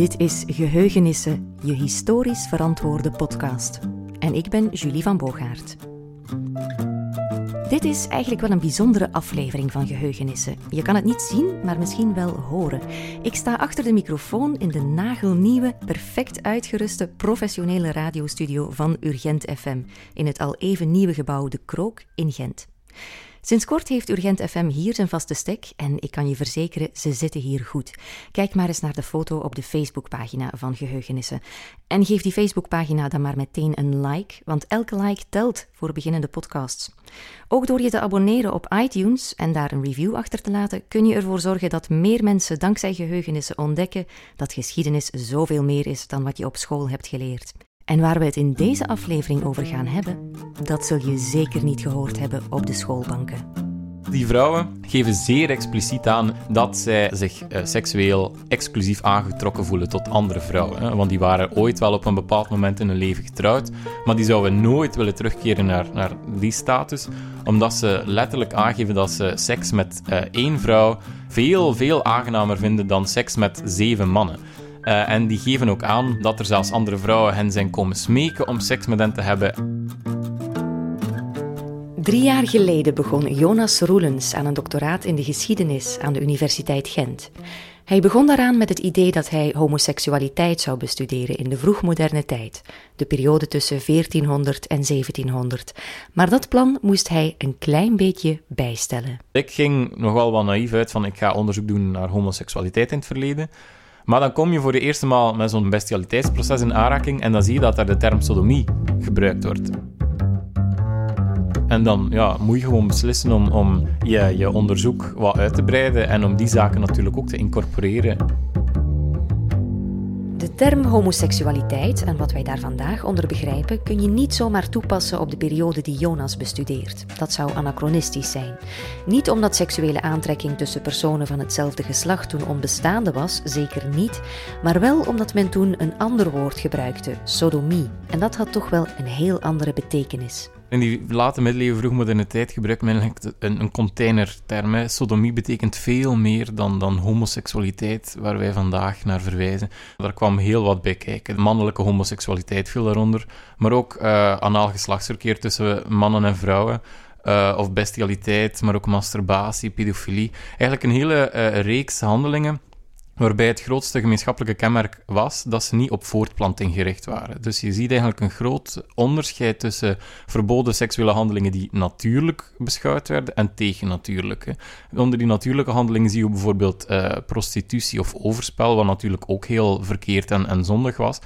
Dit is Geheugenissen, je historisch verantwoorde podcast. En ik ben Julie van Boogaard. Dit is eigenlijk wel een bijzondere aflevering van Geheugenissen. Je kan het niet zien, maar misschien wel horen. Ik sta achter de microfoon in de nagelnieuwe, perfect uitgeruste professionele radiostudio van Urgent FM in het al even nieuwe gebouw De Krook in Gent. Sinds kort heeft Urgent FM hier zijn vaste stek en ik kan je verzekeren, ze zitten hier goed. Kijk maar eens naar de foto op de Facebookpagina van Geheugenissen. En geef die Facebookpagina dan maar meteen een like, want elke like telt voor beginnende podcasts. Ook door je te abonneren op iTunes en daar een review achter te laten, kun je ervoor zorgen dat meer mensen dankzij geheugenissen ontdekken dat geschiedenis zoveel meer is dan wat je op school hebt geleerd. En waar we het in deze aflevering over gaan hebben, dat zul je zeker niet gehoord hebben op de schoolbanken. Die vrouwen geven zeer expliciet aan dat zij zich uh, seksueel exclusief aangetrokken voelen tot andere vrouwen. Hè? Want die waren ooit wel op een bepaald moment in hun leven getrouwd, maar die zouden nooit willen terugkeren naar, naar die status, omdat ze letterlijk aangeven dat ze seks met uh, één vrouw veel, veel aangenamer vinden dan seks met zeven mannen. Uh, en die geven ook aan dat er zelfs andere vrouwen hen zijn komen smeken om seks met hen te hebben. Drie jaar geleden begon Jonas Roelens aan een doctoraat in de geschiedenis aan de Universiteit Gent. Hij begon daaraan met het idee dat hij homoseksualiteit zou bestuderen in de vroegmoderne tijd, de periode tussen 1400 en 1700. Maar dat plan moest hij een klein beetje bijstellen. Ik ging nog wel wat naïef uit van ik ga onderzoek doen naar homoseksualiteit in het verleden. Maar dan kom je voor de eerste maal met zo'n bestialiteitsproces in aanraking en dan zie je dat daar de term sodomie gebruikt wordt. En dan ja, moet je gewoon beslissen om, om je, je onderzoek wat uit te breiden en om die zaken natuurlijk ook te incorporeren. De term homoseksualiteit en wat wij daar vandaag onder begrijpen, kun je niet zomaar toepassen op de periode die Jonas bestudeert. Dat zou anachronistisch zijn. Niet omdat seksuele aantrekking tussen personen van hetzelfde geslacht toen onbestaande was, zeker niet, maar wel omdat men toen een ander woord gebruikte, sodomie. En dat had toch wel een heel andere betekenis. In die late middeleeuwen, vroegmoderne tijd gebruikt men een, een containerterm. Sodomie betekent veel meer dan, dan homoseksualiteit, waar wij vandaag naar verwijzen. Daar kwam heel wat bij kijken. Mannelijke homoseksualiteit viel daaronder, maar ook uh, anaal geslachtsverkeer tussen mannen en vrouwen. Uh, of bestialiteit, maar ook masturbatie, pedofilie. Eigenlijk een hele uh, reeks handelingen waarbij het grootste gemeenschappelijke kenmerk was dat ze niet op voortplanting gericht waren. Dus je ziet eigenlijk een groot onderscheid tussen verboden seksuele handelingen die natuurlijk beschouwd werden en tegennatuurlijke. Onder die natuurlijke handelingen zie je bijvoorbeeld uh, prostitutie of overspel, wat natuurlijk ook heel verkeerd en, en zondig was.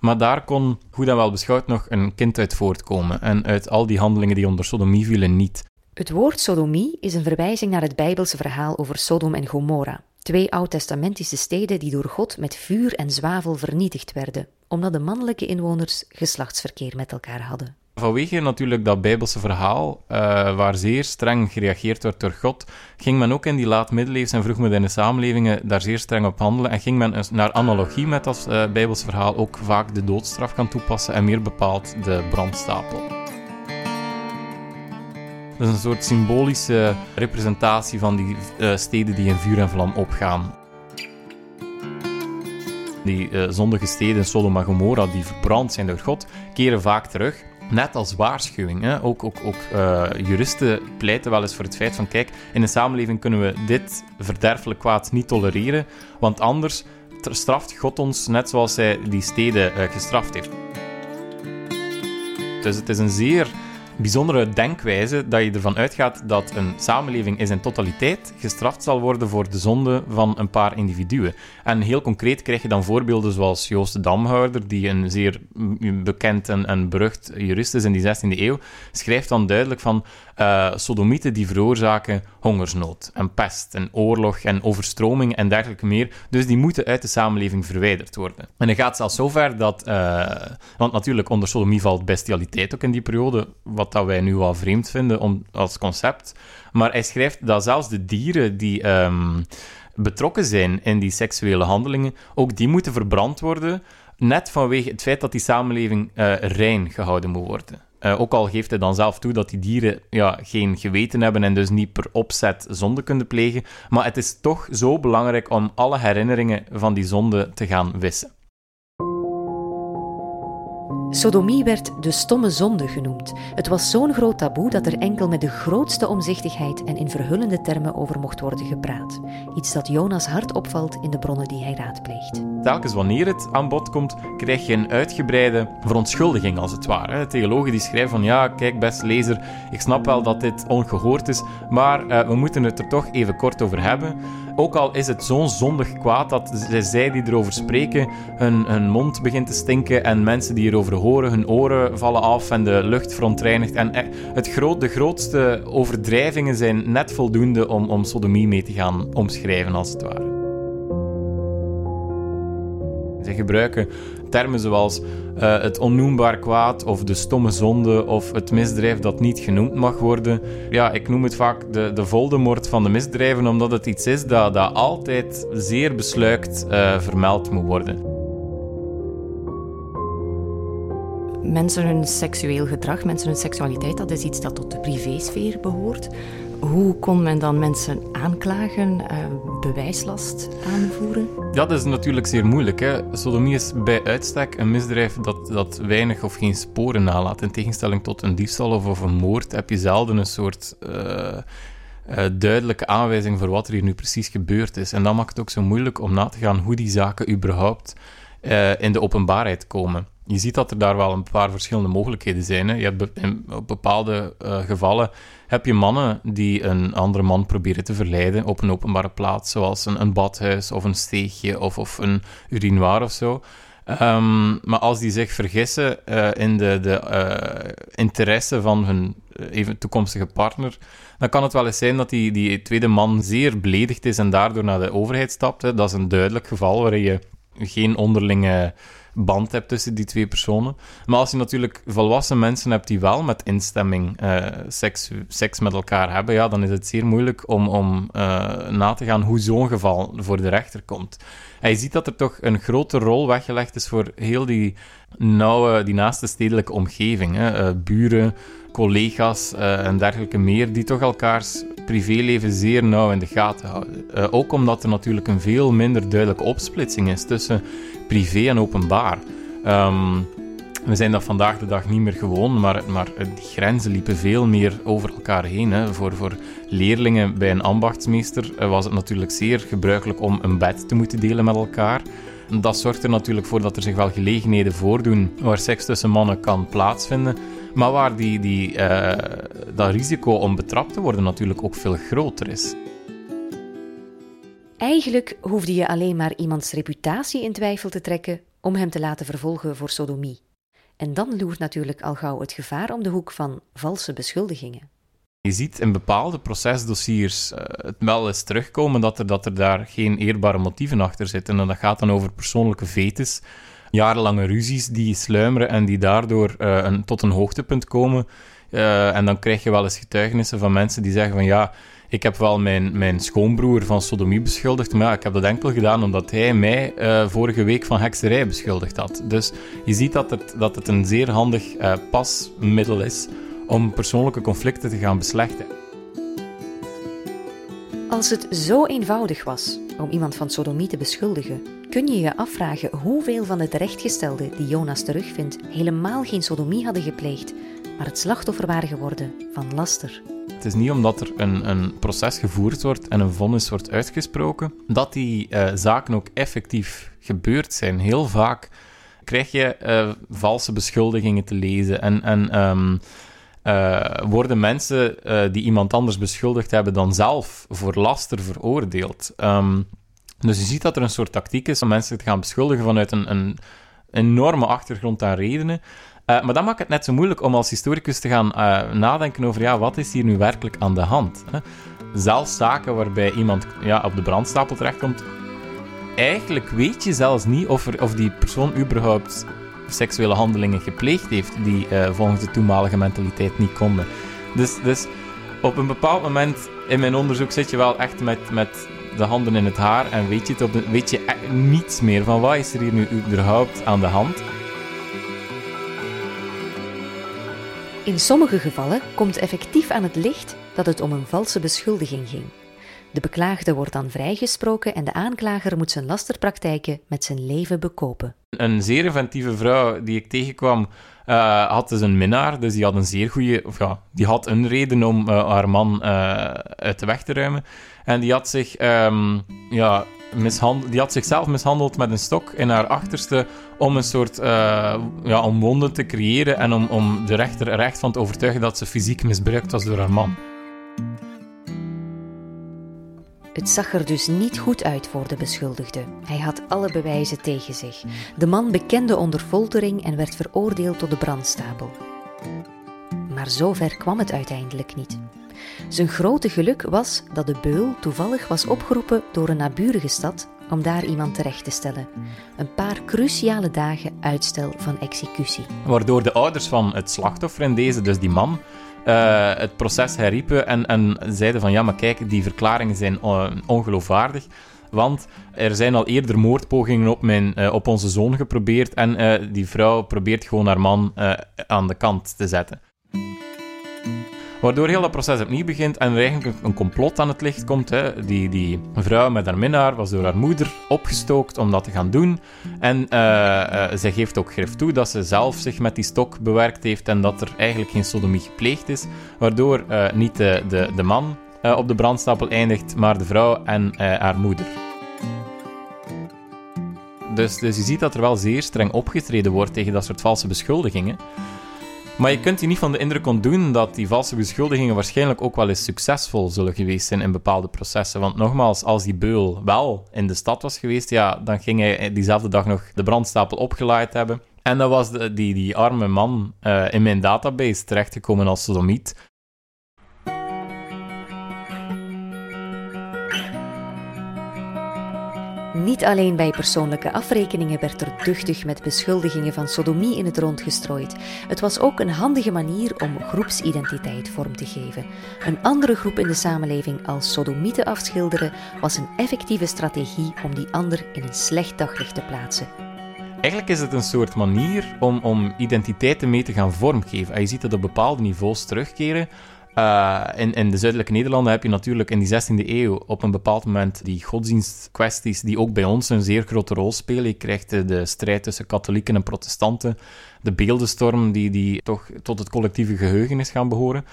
Maar daar kon, goed en wel beschouwd, nog een kind uit voortkomen. En uit al die handelingen die onder sodomie vielen, niet. Het woord sodomie is een verwijzing naar het Bijbelse verhaal over Sodom en Gomorra. Twee oud-testamentische steden die door God met vuur en zwavel vernietigd werden, omdat de mannelijke inwoners geslachtsverkeer met elkaar hadden. Vanwege natuurlijk dat Bijbelse verhaal, uh, waar zeer streng gereageerd werd door God, ging men ook in die laat-middeleeuwse en vroegmoderne samenlevingen daar zeer streng op handelen en ging men naar analogie met dat uh, Bijbelse verhaal ook vaak de doodstraf gaan toepassen en meer bepaald de brandstapel. Is een soort symbolische representatie van die uh, steden die in vuur en vlam opgaan. Die uh, zondige steden, Sodom en Gomorra, die verbrand zijn door God, keren vaak terug. Net als waarschuwing. Hè? Ook, ook, ook uh, juristen pleiten wel eens voor het feit van: kijk, in een samenleving kunnen we dit verderfelijk kwaad niet tolereren, want anders straft God ons net zoals hij die steden gestraft heeft. Dus het is een zeer bijzondere denkwijze dat je ervan uitgaat dat een samenleving in zijn totaliteit gestraft zal worden voor de zonde van een paar individuen. En heel concreet krijg je dan voorbeelden zoals Joost de Damhouder, die een zeer bekend en, berucht jurist is in die 16e eeuw, schrijft dan duidelijk van uh, sodomieten die veroorzaken hongersnood en pest en oorlog en overstroming en dergelijke meer. Dus die moeten uit de samenleving verwijderd worden. En hij gaat zelfs zover dat, uh, want natuurlijk onder sodomie valt bestialiteit ook in die periode, wat dat wij nu wel vreemd vinden om, als concept. Maar hij schrijft dat zelfs de dieren die um, betrokken zijn in die seksuele handelingen, ook die moeten verbrand worden, net vanwege het feit dat die samenleving uh, rein gehouden moet worden. Uh, ook al geeft hij dan zelf toe dat die dieren ja, geen geweten hebben en dus niet per opzet zonde kunnen plegen. Maar het is toch zo belangrijk om alle herinneringen van die zonde te gaan wissen. Sodomie werd de stomme zonde genoemd. Het was zo'n groot taboe dat er enkel met de grootste omzichtigheid en in verhullende termen over mocht worden gepraat. Iets dat Jonas hard opvalt in de bronnen die hij raadpleegt. Telkens wanneer het aan bod komt, krijg je een uitgebreide verontschuldiging, als het ware. Theologen die schrijven van ja, kijk best lezer, ik snap wel dat dit ongehoord is, maar uh, we moeten het er toch even kort over hebben. Ook al is het zo'n zondig kwaad dat zij die erover spreken, hun, hun mond begint te stinken en mensen die erover horen, hun oren vallen af en de lucht verontreinigt. En eh, het groot, de grootste overdrijvingen zijn net voldoende om, om sodomie mee te gaan omschrijven, als het ware. Ze gebruiken termen zoals uh, het onnoembaar kwaad of de stomme zonde of het misdrijf dat niet genoemd mag worden. Ja, ik noem het vaak de, de Voldemort van de misdrijven, omdat het iets is dat, dat altijd zeer besluikt uh, vermeld moet worden. Mensen hun seksueel gedrag, mensen hun seksualiteit, dat is iets dat tot de privésfeer behoort. Hoe kon men dan mensen aanklagen, uh, bewijslast aanvoeren? Dat is natuurlijk zeer moeilijk. Hè? Sodomie is bij uitstek een misdrijf dat, dat weinig of geen sporen nalaat. In tegenstelling tot een diefstal of, een moord heb je zelden een soort uh, uh, duidelijke aanwijzing voor wat er hier nu precies gebeurd is. En dat maakt het ook zo moeilijk om na te gaan hoe die zaken überhaupt in de openbaarheid komen je ziet dat er daar wel een paar verschillende mogelijkheden zijn. Hè. Je hebt in bepaalde gevallen heb je mannen die een andere man proberen te verleiden op een openbare plaats, zoals een, een badhuis of een steegje of, of een urinoir of zo. Um, maar als die zich vergissen uh, in de, de uh, interesse van hun even toekomstige partner, dan kan het wel eens zijn dat die, die tweede man zeer beledigd is en daardoor naar de overheid stapt. Hè. Dat is een duidelijk geval waarin je geen onderlinge band hebt tussen die twee personen. Maar als je natuurlijk volwassen mensen hebt die wel met instemming uh, seks, seks met elkaar hebben, ja, dan is het zeer moeilijk om, om uh, na te gaan hoe zo'n geval voor de rechter komt. Je ziet dat er toch een grote rol weggelegd is voor heel die nauwe, die naaste stedelijke omgeving. Hè. Uh, buren, collega's en dergelijke meer, die toch elkaars privéleven zeer nauw in de gaten houden. Uh, ook omdat er natuurlijk een veel minder duidelijke opsplitsing is tussen privé en openbaar. Um, we zijn dat vandaag de dag niet meer gewoon, maar, maar die grenzen liepen veel meer over elkaar heen. Hè. Voor, voor leerlingen bij een ambachtsmeester eh, was het natuurlijk zeer gebruikelijk om een bed te moeten delen met elkaar. Dat zorgt er natuurlijk voor dat er zich wel gelegenheden voordoen waar seks tussen mannen kan plaatsvinden, maar waar die, die, uh, dat risico om betrapt te worden natuurlijk ook veel groter is. Eigenlijk hoefde je alleen maar iemands reputatie in twijfel te trekken om hem te laten vervolgen voor sodomie. En dan loert natuurlijk al gauw het gevaar om de hoek van valse beschuldigingen. Je ziet in bepaalde procesdossiers uh, het wel eens terugkomen dat er, dat er daar geen eerbare motieven achter zitten. En dat gaat dan over persoonlijke vetes, jarenlange ruzies die sluimeren en die daardoor uh, een, tot een hoogtepunt komen. Uh, en dan krijg je wel eens getuigenissen van mensen die zeggen van ja, ik heb wel mijn, mijn schoonbroer van sodomie beschuldigd, maar ja, ik heb dat enkel gedaan omdat hij mij uh, vorige week van hekserij beschuldigd had. Dus je ziet dat het, dat het een zeer handig pasmiddel is om persoonlijke conflicten te gaan beslechten. Als het zo eenvoudig was om iemand van sodomie te beschuldigen, kun je je afvragen hoeveel van de terechtgestelden die Jonas terugvindt helemaal geen sodomie hadden gepleegd, maar het slachtoffer waren geworden van laster. Het is niet omdat er een, een proces gevoerd wordt en een vonnis wordt uitgesproken, dat die uh, zaken ook effectief gebeurd zijn. Heel vaak krijg je uh, valse beschuldigingen te lezen en, en um, uh, worden mensen die iemand anders beschuldigd hebben dan zelf voor laster veroordeeld. Um, dus je ziet dat er een soort tactiek is om mensen te gaan beschuldigen vanuit een, een enorme achtergrond aan redenen. Uh, maar dat maakt het net zo moeilijk om als historicus te gaan uh, nadenken over ja, wat is hier nu werkelijk aan de hand. Hè? Zelfs zaken waarbij iemand ja, op de brandstapel terechtkomt, eigenlijk weet je zelfs niet of, er, of die persoon überhaupt seksuele handelingen gepleegd heeft die uh, volgens de toenmalige mentaliteit niet konden. Dus, dus op een bepaald moment in mijn onderzoek zit je wel echt met, met de handen in het haar en weet je, het op de, weet je niets meer van wat is er hier nu überhaupt aan de hand. In sommige gevallen komt effectief aan het licht dat het om een valse beschuldiging ging. De beklaagde wordt dan vrijgesproken en de aanklager moet zijn lasterpraktijken met zijn leven bekopen. Een zeer inventieve vrouw die ik tegenkwam, uh, had dus een minnaar, dus die had een zeer goede, of ja, die had een reden om uh, haar man uh, uit de weg te ruimen. En die had zich, um, ja, die had zichzelf mishandeld met een stok in haar achterste om een soort, ja, om wonden te creëren en om, om de rechter er echt van te overtuigen dat ze fysiek misbruikt was door haar man. Het zag er dus niet goed uit voor de beschuldigde. Hij had alle bewijzen tegen zich. De man bekende onder foltering en werd veroordeeld tot de brandstapel. Maar zover kwam het uiteindelijk niet. Zijn grote geluk was dat de beul toevallig was opgeroepen door een naburige stad om daar iemand terecht te stellen. Een paar cruciale dagen uitstel van executie. Waardoor de ouders van het slachtoffer in deze, dus die man, uh, het proces herriepen en, en zeiden van ja, maar kijk, die verklaringen zijn uh, ongeloofwaardig. Want er zijn al eerder moordpogingen op, mijn, uh, op onze zoon geprobeerd en die vrouw probeert gewoon haar man aan de kant te zetten. Waardoor heel dat proces opnieuw begint en er eigenlijk een complot aan het licht komt. Hè. Die, die vrouw met haar minnaar was door haar moeder opgestookt om dat te gaan doen. En uh, uh, zij geeft ook grif toe dat ze zelf zich met die stok bewerkt heeft en dat er eigenlijk geen sodomie gepleegd is. Waardoor uh, niet de, de, de man op de brandstapel eindigt, maar de vrouw en haar moeder. Dus, dus je ziet dat er wel zeer streng opgetreden wordt tegen dat soort valse beschuldigingen. Maar je kunt je niet van de indruk ontdoen dat die valse beschuldigingen waarschijnlijk ook wel eens succesvol zullen geweest zijn in bepaalde processen. Want nogmaals, als die beul wel in de stad was geweest, ja, dan ging hij diezelfde dag nog de brandstapel opgeleid hebben. En dan was de, die, die arme man uh, in mijn database terechtgekomen als sodomiet. Niet alleen bij persoonlijke afrekeningen werd er duchtig met beschuldigingen van sodomie in het rond gestrooid. Het was ook een handige manier om groepsidentiteit vorm te geven. Een andere groep in de samenleving als sodomieten afschilderen was een effectieve strategie om die ander in een slecht daglicht te plaatsen. Eigenlijk is het een soort manier om, om identiteiten mee te gaan vormgeven. En je ziet dat op bepaalde niveaus terugkeren. Uh, in, in de zuidelijke Nederlanden heb je natuurlijk in die 16e eeuw op een bepaald moment die godsdienstkwesties die ook bij ons een zeer grote rol spelen. Je krijgt de, strijd tussen katholieken en protestanten, de beeldenstorm die, die toch tot het collectieve geheugen is gaan behoren.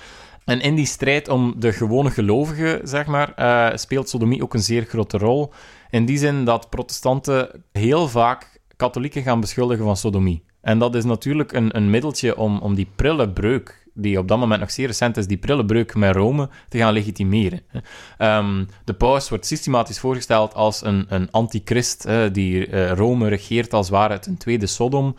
En in die strijd om de gewone gelovigen, zeg maar, uh, speelt sodomie ook een zeer grote rol. In die zin dat protestanten heel vaak katholieken gaan beschuldigen van sodomie. En dat is natuurlijk een, een middeltje om, om die prille breuk die op dat moment nog zeer recent is, die prille breuk met Rome te gaan legitimeren. Um, de paus wordt systematisch voorgesteld als een, een antichrist die uh, Rome regeert als ware het een tweede Sodom.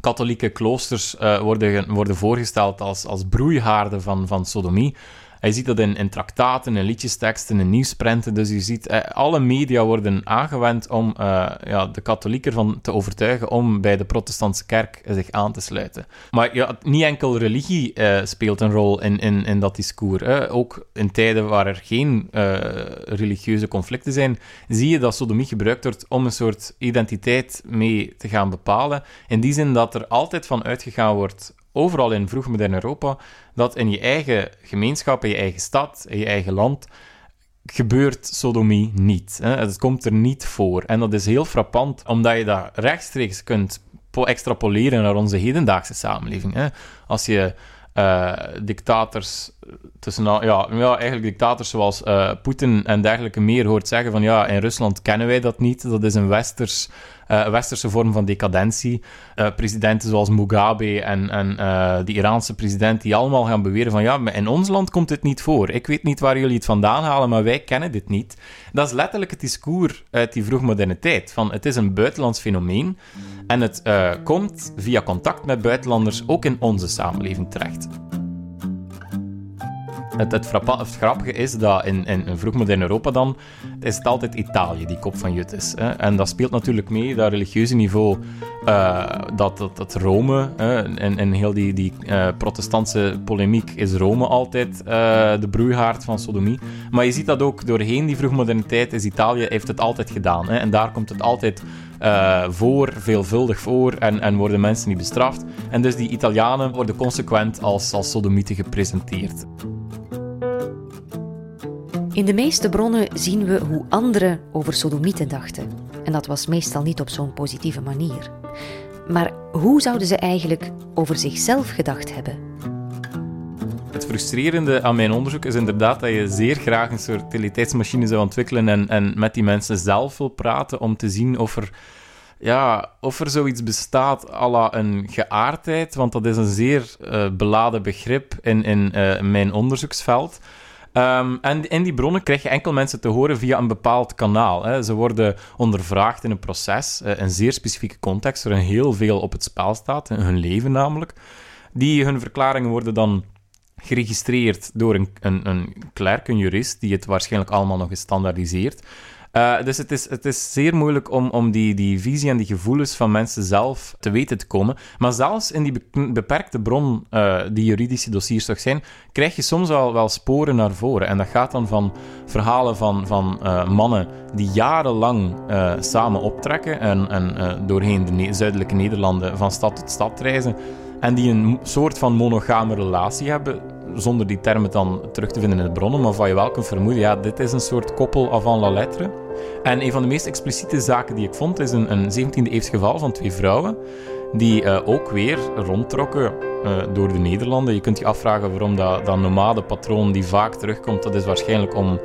Katholieke kloosters uh, worden, worden voorgesteld als, als broeihaarden van, van sodomie. Je ziet dat in, in traktaten, in liedjesteksten, in nieuwsprenten. Dus je ziet, eh, alle media worden aangewend om uh, ja, de katholieken van te overtuigen om bij de protestantse kerk zich aan te sluiten. Maar ja, niet enkel religie uh, speelt een rol in, in, in dat discours. Hè. Ook in tijden waar er geen religieuze conflicten zijn, zie je dat sodomie gebruikt wordt om een soort identiteit mee te gaan bepalen. In die zin dat er altijd van uitgegaan wordt overal in vroeg modern Europa, dat in je eigen gemeenschap, in je eigen stad, in je eigen land, gebeurt sodomie niet. Het komt er niet voor. En dat is heel frappant, omdat je dat rechtstreeks kunt extrapoleren naar onze hedendaagse samenleving. Als je uh, dictators tussen, ja, ja, eigenlijk dictators zoals uh, Poetin en dergelijke meer hoort zeggen van ja, in Rusland kennen wij dat niet. Dat is een westers westerse vorm van decadentie. Uh, presidenten zoals Mugabe en, en uh, die Iraanse president, die allemaal gaan beweren van ja, maar in ons land komt dit niet voor. Ik weet niet waar jullie het vandaan halen, maar wij kennen dit niet. Dat is letterlijk het discours uit die vroegmoderne tijd. Van het is een buitenlands fenomeen en het komt via contact met buitenlanders ook in onze samenleving terecht. Het, het, het grappige is dat in, in, vroegmodern Europa dan is het altijd Italië die kop van jut is. Hè. En dat speelt natuurlijk mee, dat religieuze niveau, uh, dat, dat, Rome, hè, en, heel die, die uh, protestantse polemiek, is Rome altijd uh, de broeihaard van sodomie. Maar je ziet dat ook doorheen die vroegmoderniteit, is Italië heeft het altijd gedaan. Hè. En daar komt het altijd voor, veelvuldig voor, en, en worden mensen niet bestraft. En dus die Italianen worden consequent als, als sodomieten gepresenteerd. In de meeste bronnen zien we hoe anderen over sodomieten dachten. En dat was meestal niet op zo'n positieve manier. Maar hoe zouden ze eigenlijk over zichzelf gedacht hebben? Het frustrerende aan mijn onderzoek is inderdaad dat je zeer graag een soort realiteitsmachine zou ontwikkelen en, en met die mensen zelf wil praten om te zien of er, ja, of er zoiets bestaat à la een geaardheid, want dat is een zeer uh, beladen begrip in, in uh, mijn onderzoeksveld. Um, en in die bronnen krijg je enkel mensen te horen via een bepaald kanaal. Hè. Ze worden ondervraagd in een proces, uh, een zeer specifieke context, waarin heel veel op het spel staat, hun leven namelijk. Die hun verklaringen worden dan geregistreerd door een, een, een klerk, een jurist, die het waarschijnlijk allemaal nog gestandaardiseerd. Uh, dus het is, het is zeer moeilijk om, om die, die visie en die gevoelens van mensen zelf te weten te komen. Maar zelfs in die beperkte bron uh, die juridische dossiers toch zijn, krijg je soms wel, wel sporen naar voren. En dat gaat dan van verhalen van, van uh, mannen die jarenlang samen optrekken en, en doorheen de zuidelijke Nederlanden van stad tot stad reizen en die een soort van monogame relatie hebben, zonder die termen dan terug te vinden in de bronnen, maar van je wel kunt vermoeden, ja, dit is een soort koppel avant la lettre. En een van de meest expliciete zaken die ik vond, is een, een 17e-eeuws geval van twee vrouwen, die uh, ook weer rondtrokken uh, door de Nederlanden. Je kunt je afvragen waarom dat, dat nomade patroon die vaak terugkomt, dat is waarschijnlijk om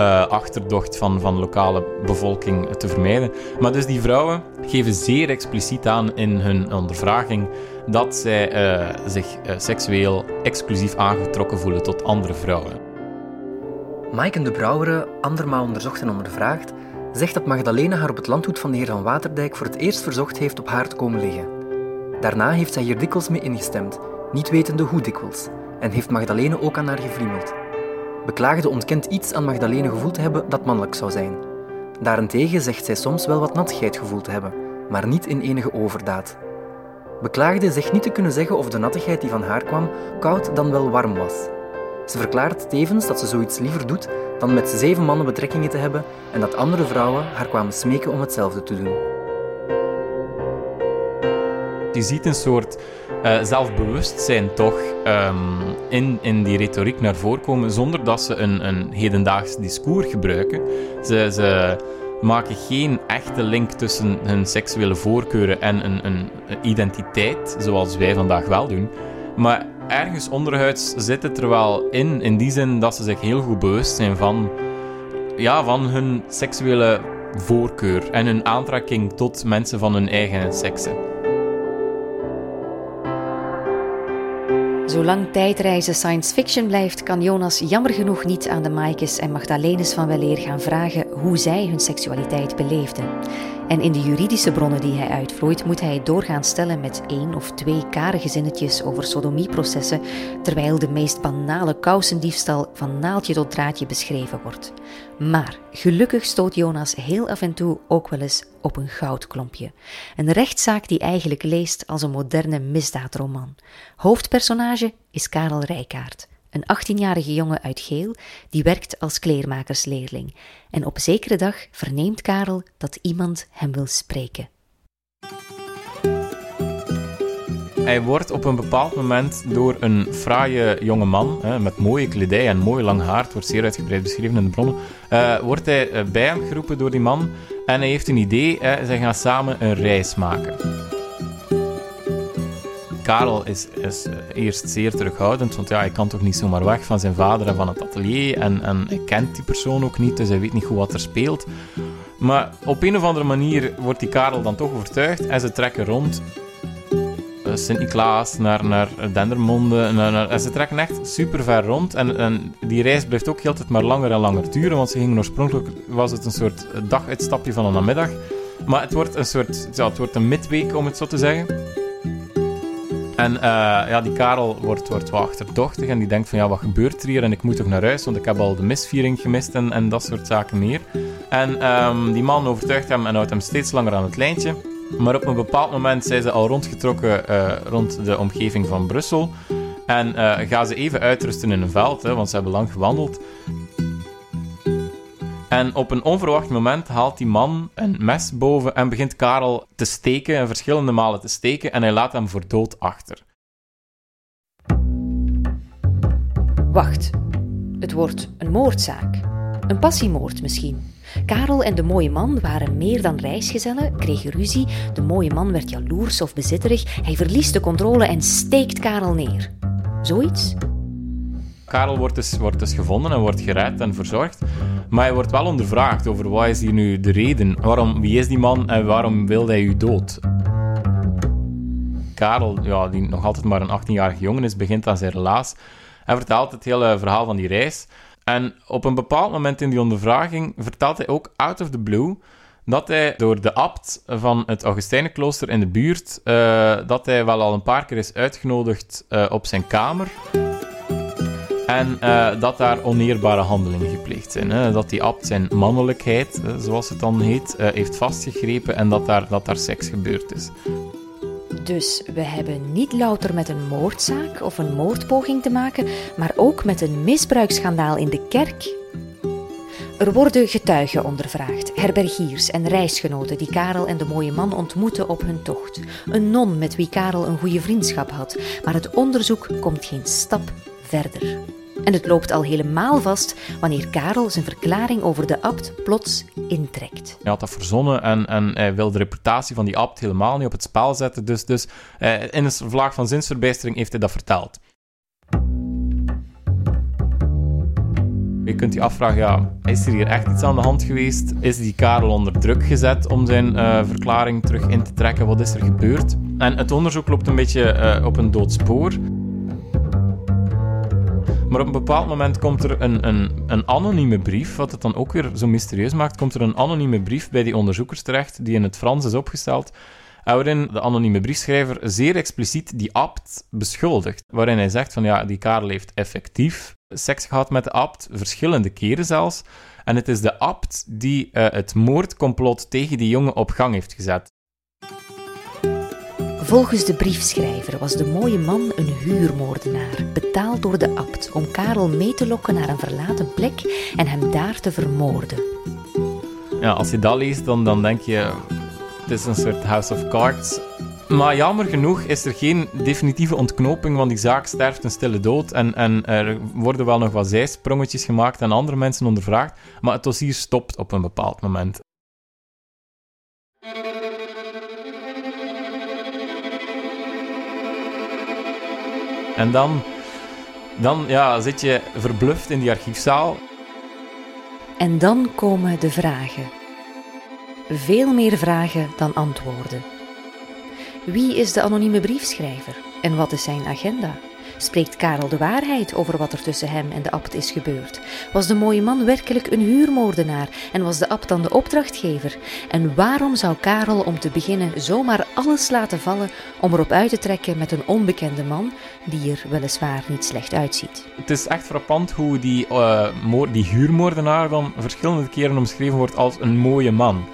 uh, achterdocht van, van lokale bevolking te vermijden. Maar dus die vrouwen geven zeer expliciet aan in hun ondervraging dat zij uh, zich uh, seksueel exclusief aangetrokken voelen tot andere vrouwen. Maiken de Brouwere, andermaal onderzocht en ondervraagd, zegt dat Magdalena haar op het landgoed van de heer Van Waterdijk voor het eerst verzocht heeft op haar te komen liggen. Daarna heeft zij hier dikwijls mee ingestemd, niet wetende hoe dikwijls, en heeft Magdalene ook aan haar gevriemeld. Beklaagde ontkent iets aan Magdalene gevoeld te hebben dat mannelijk zou zijn. Daarentegen zegt zij soms wel wat nattigheid gevoeld te hebben, maar niet in enige overdaad. Beklaagde zegt niet te kunnen zeggen of de nattigheid die van haar kwam koud dan wel warm was. Ze verklaart tevens dat ze zoiets liever doet dan met zeven mannen betrekkingen te hebben en dat andere vrouwen haar kwamen smeken om hetzelfde te doen. Je ziet een soort uh, zelfbewustzijn toch um, in, in die retoriek naar voren komen, zonder dat ze een, een hedendaags discours gebruiken. Ze, ze maken geen echte link tussen hun seksuele voorkeuren en een, een identiteit, zoals wij vandaag wel doen. Maar ergens onderhuids zit het er wel in, in die zin dat ze zich heel goed bewust zijn van, ja, van hun seksuele voorkeur en hun aantrekking tot mensen van hun eigen sekse. Zolang tijdreizen science fiction blijft, kan Jonas jammer genoeg niet aan de Maikes en Magdalenes van Weleer gaan vragen hoe zij hun seksualiteit beleefden. En in de juridische bronnen die hij uitvloeit, moet hij doorgaan stellen met één of twee karige zinnetjes over sodomieprocessen, terwijl de meest banale kousendiefstal van naaldje tot draadje beschreven wordt. Maar gelukkig stoot Jonas heel af en toe ook wel eens op een goudklompje. Een rechtszaak die eigenlijk leest als een moderne misdaadroman. Hoofdpersonage is Karel Rijkaard een 18-jarige jongen uit Geel die werkt als kleermakersleerling. En op zekere dag verneemt Karel dat iemand hem wil spreken. Hij wordt op een bepaald moment door een fraaie jonge man hè, met mooie kledij en mooi lang haar, het wordt zeer uitgebreid beschreven in de bronnen, uh, wordt hij uh, bij hem geroepen door die man en hij heeft een idee, hè, zij gaan samen een reis maken. Karel is, is eh, eerst zeer terughoudend, want ja, hij kan toch niet zomaar weg van zijn vader en van het atelier. En, en hij kent die persoon ook niet, dus hij weet niet goed wat er speelt. Maar op een of andere manier wordt die Karel dan toch overtuigd en ze trekken rond. Uh, Sint-Niklaas naar, naar Dendermonde. Naar, naar, en ze trekken echt super ver rond. En, en die reis blijft ook altijd maar langer en langer duren, want ze gingen oorspronkelijk was het een soort daguitstapje van een namiddag. Maar het wordt een soort, ja, het wordt een midweek om het zo te zeggen. En uh, ja, die Karel wordt, wordt wat achterdochtig en die denkt van ja, wat gebeurt er hier? En ik moet toch naar huis, want ik heb al de misviering gemist en, en dat soort zaken meer. En um, die man overtuigt hem en houdt hem steeds langer aan het lijntje. Maar op een bepaald moment zijn ze al rondgetrokken uh, rond de omgeving van Brussel. En uh, gaan ze even uitrusten in een veld, hè, want ze hebben lang gewandeld. En op een onverwacht moment haalt die man een mes boven en begint Karel te steken, en verschillende malen te steken, en hij laat hem voor dood achter. Wacht, het wordt een moordzaak. Een passiemoord misschien. Karel en de mooie man waren meer dan reisgezellen, kregen ruzie, de mooie man werd jaloers of bezitterig, hij verliest de controle en steekt Karel neer. Zoiets? Karel wordt dus, wordt dus gevonden en wordt gered en verzorgd. Maar hij wordt wel ondervraagd over wat is hier nu de reden. Waarom, wie is die man en waarom wil hij u dood? Karel, ja, die nog altijd maar een 18-jarige jongen is, begint aan zijn relaas en vertelt het hele verhaal van die reis. En op een bepaald moment in die ondervraging vertelt hij ook out of the blue dat hij door de abt van het Augustijnenklooster in de buurt, uh, dat hij wel al een paar keer is uitgenodigd uh, op zijn kamer. En uh, dat daar oneerbare handelingen gepleegd zijn. Hè? Dat die abt zijn mannelijkheid, zoals het dan heet, heeft vastgegrepen en dat daar, dat daar seks gebeurd is. Dus we hebben niet louter met een moordzaak of een moordpoging te maken, maar ook met een misbruiksschandaal in de kerk. Er worden getuigen ondervraagd, herbergiers en reisgenoten die Karel en de mooie man ontmoeten op hun tocht. Een non met wie Karel een goede vriendschap had, maar het onderzoek komt geen stap verder. En het loopt al helemaal vast wanneer Karel zijn verklaring over de abt plots intrekt. Hij had dat verzonnen en, en hij wil de reputatie van die abt helemaal niet op het spel zetten. Dus, dus eh, in een vlaag van zinsverbijstering heeft hij dat verteld. Je kunt je afvragen, ja, is er hier echt iets aan de hand geweest? Is die Karel onder druk gezet om zijn uh, verklaring terug in te trekken? Wat is er gebeurd? En het onderzoek loopt een beetje uh, op een doodspoor. Maar op een bepaald moment komt er een, een, een anonieme brief, wat het dan ook weer zo mysterieus maakt, komt er een anonieme brief bij die onderzoekers terecht, die in het Frans is opgesteld, waarin de anonieme briefschrijver zeer expliciet die abt beschuldigt. Waarin hij zegt van ja, die Karel heeft effectief seks gehad met de abt, verschillende keren zelfs. En het is de abt die uh, het moordcomplot tegen die jongen op gang heeft gezet. Volgens de briefschrijver was de mooie man een huurmoordenaar, betaald door de abt om Karel mee te lokken naar een verlaten plek en hem daar te vermoorden. Ja, als je dat leest, dan, dan denk je, het is een soort House of Cards. Maar jammer genoeg is er geen definitieve ontknoping, want die zaak sterft een stille dood. En, en er worden wel nog wat zijsprongetjes gemaakt en andere mensen ondervraagd. Maar het dossier stopt op een bepaald moment. En dan, dan ja, zit je verbluft in die archiefzaal. En dan komen de vragen. Veel meer vragen dan antwoorden. Wie is de anonieme briefschrijver en wat is zijn agenda? Spreekt Karel de waarheid over wat er tussen hem en de abt is gebeurd? Was de mooie man werkelijk een huurmoordenaar en was de abt dan de opdrachtgever? En waarom zou Karel om te beginnen zomaar alles laten vallen om erop uit te trekken met een onbekende man die er weliswaar niet slecht uitziet? Het is echt frappant hoe die, uh, die huurmoordenaar dan verschillende keren omschreven wordt als een mooie man.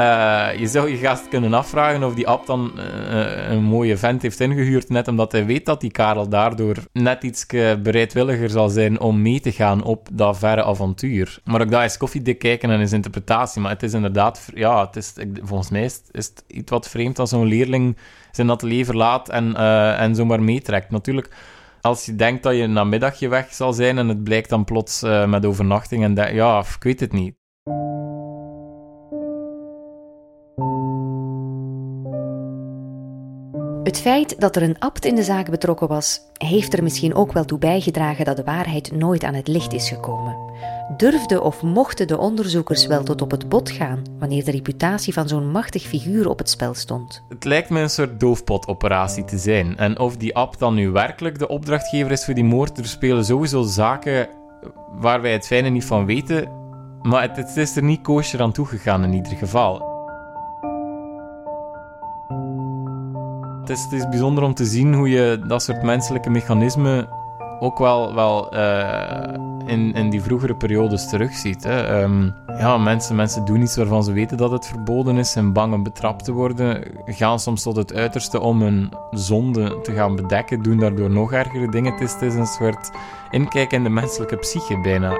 Uh, je zou je gast kunnen afvragen of die app dan uh, een mooie vent heeft ingehuurd, net omdat hij weet dat die Karel daardoor net iets bereidwilliger zal zijn om mee te gaan op dat verre avontuur. Maar ook dat is koffiedik kijken en is interpretatie, maar het is inderdaad, ja, het is, volgens mij is, het iets wat vreemd als zo'n leerling zijn atelier verlaat en, uh, en zomaar meetrekt. Natuurlijk als je denkt dat je een namiddagje weg zal zijn en het blijkt dan plots met overnachting en ja, ik weet het niet. Het feit dat er een abt in de zaak betrokken was, heeft er misschien ook wel toe bijgedragen dat de waarheid nooit aan het licht is gekomen. Durfden of mochten de onderzoekers wel tot op het bot gaan wanneer de reputatie van zo'n machtig figuur op het spel stond? Het lijkt me een soort doofpotoperatie te zijn. En of die abt dan nu werkelijk de opdrachtgever is voor die moord, er spelen sowieso zaken waar wij het fijne niet van weten. Maar het, het is er niet kosher aan toegegaan in ieder geval. Het is bijzonder om te zien hoe je dat soort menselijke mechanismen ook wel, wel uh, in, in die vroegere periodes terugziet. Hè. Um, ja, mensen, mensen doen iets waarvan ze weten dat het verboden is en bang om betrapt te worden, gaan soms tot het uiterste om hun zonde te gaan bedekken, doen daardoor nog ergere dingen. Het is, het is een soort inkijk in de menselijke psyche bijna.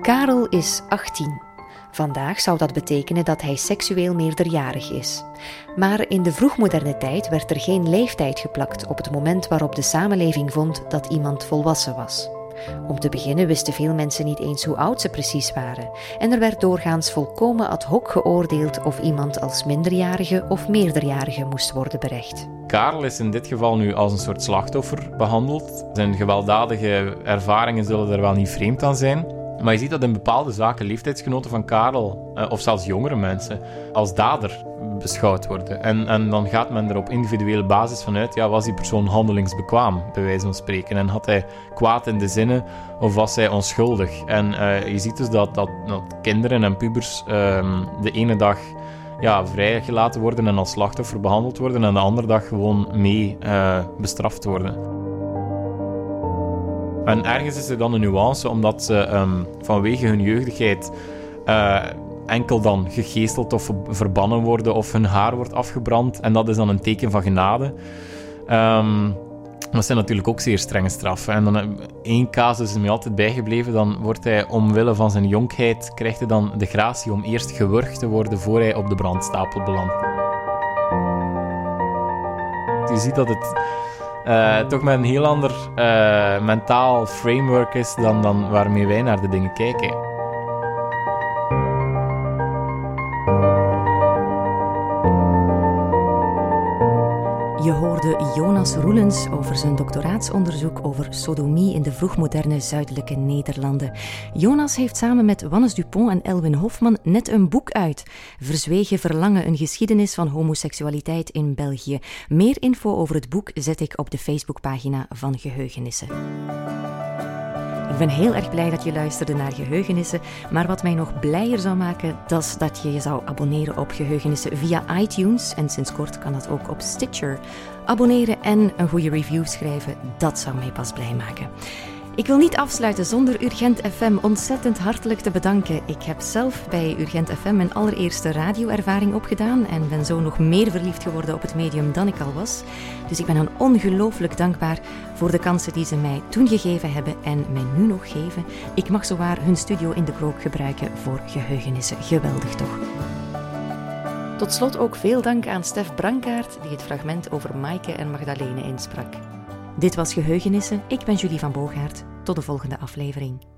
Karel is 18. Vandaag zou dat betekenen dat hij seksueel meerderjarig is. Maar in de vroegmoderne tijd werd er geen leeftijd geplakt op het moment waarop de samenleving vond dat iemand volwassen was. Om te beginnen wisten veel mensen niet eens hoe oud ze precies waren, en er werd doorgaans volkomen ad hoc geoordeeld of iemand als minderjarige of meerderjarige moest worden berecht. Karel is in dit geval nu als een soort slachtoffer behandeld. Zijn gewelddadige ervaringen zullen er wel niet vreemd aan zijn. Maar je ziet dat in bepaalde zaken leeftijdsgenoten van Karel, eh, of zelfs jongere mensen, als dader beschouwd worden. En, en dan gaat men er op individuele basis vanuit, ja, was die persoon handelingsbekwaam, bij wijze van spreken. En had hij kwaad in de zinnen, of was hij onschuldig? En uh, je ziet dus dat, dat, dat kinderen en pubers um, de ene dag ja, vrijgelaten worden en als slachtoffer behandeld worden, en de andere dag gewoon mee uh, bestraft worden. En ergens is er dan een nuance, omdat ze um, vanwege hun jeugdigheid uh, enkel dan gegeesteld of verbannen worden of hun haar wordt afgebrand. En dat is dan een teken van genade. Dat zijn natuurlijk ook zeer strenge straffen. En dan eh, één casus is mij altijd bijgebleven. Dan wordt hij omwille van zijn jonkheid, krijgt hij dan de gratie om eerst gewurgd te worden voor hij op de brandstapel belandt. Je ziet dat het uh, toch met een heel ander uh, mentaal framework is dan, dan waarmee wij naar de dingen kijken. Je hoorde Jonas Roelens over zijn doctoraatsonderzoek over sodomie in de vroegmoderne zuidelijke Nederlanden. Jonas heeft samen met Wannes Dupont en Elwin Hofman net een boek uit. Verzwegen verlangen, een geschiedenis van homoseksualiteit in België. Meer info over het boek zet ik op de Facebookpagina van Geheugenissen. Ik ben heel erg blij dat je luisterde naar Geheugenissen. Maar wat mij nog blijer zou maken, dat is dat je je zou abonneren op Geheugenissen via iTunes. En sinds kort kan dat ook op Stitcher. Abonneren en een goede review schrijven, dat zou mij pas blij maken. Ik wil niet afsluiten zonder Urgent FM ontzettend hartelijk te bedanken. Ik heb zelf bij Urgent FM mijn allereerste radioervaring opgedaan en ben zo nog meer verliefd geworden op het medium dan ik al was. Dus ik ben hen ongelooflijk dankbaar voor de kansen die ze mij toen gegeven hebben en mij nu nog geven. Ik mag zowaar hun studio in de krook gebruiken voor geheugenissen. Geweldig toch? Tot slot ook veel dank aan Stef Brankaert, die het fragment over Maaike en Magdalene insprak. Dit was Geheugenissen. Ik ben Julie van Boogaard. Tot de volgende aflevering.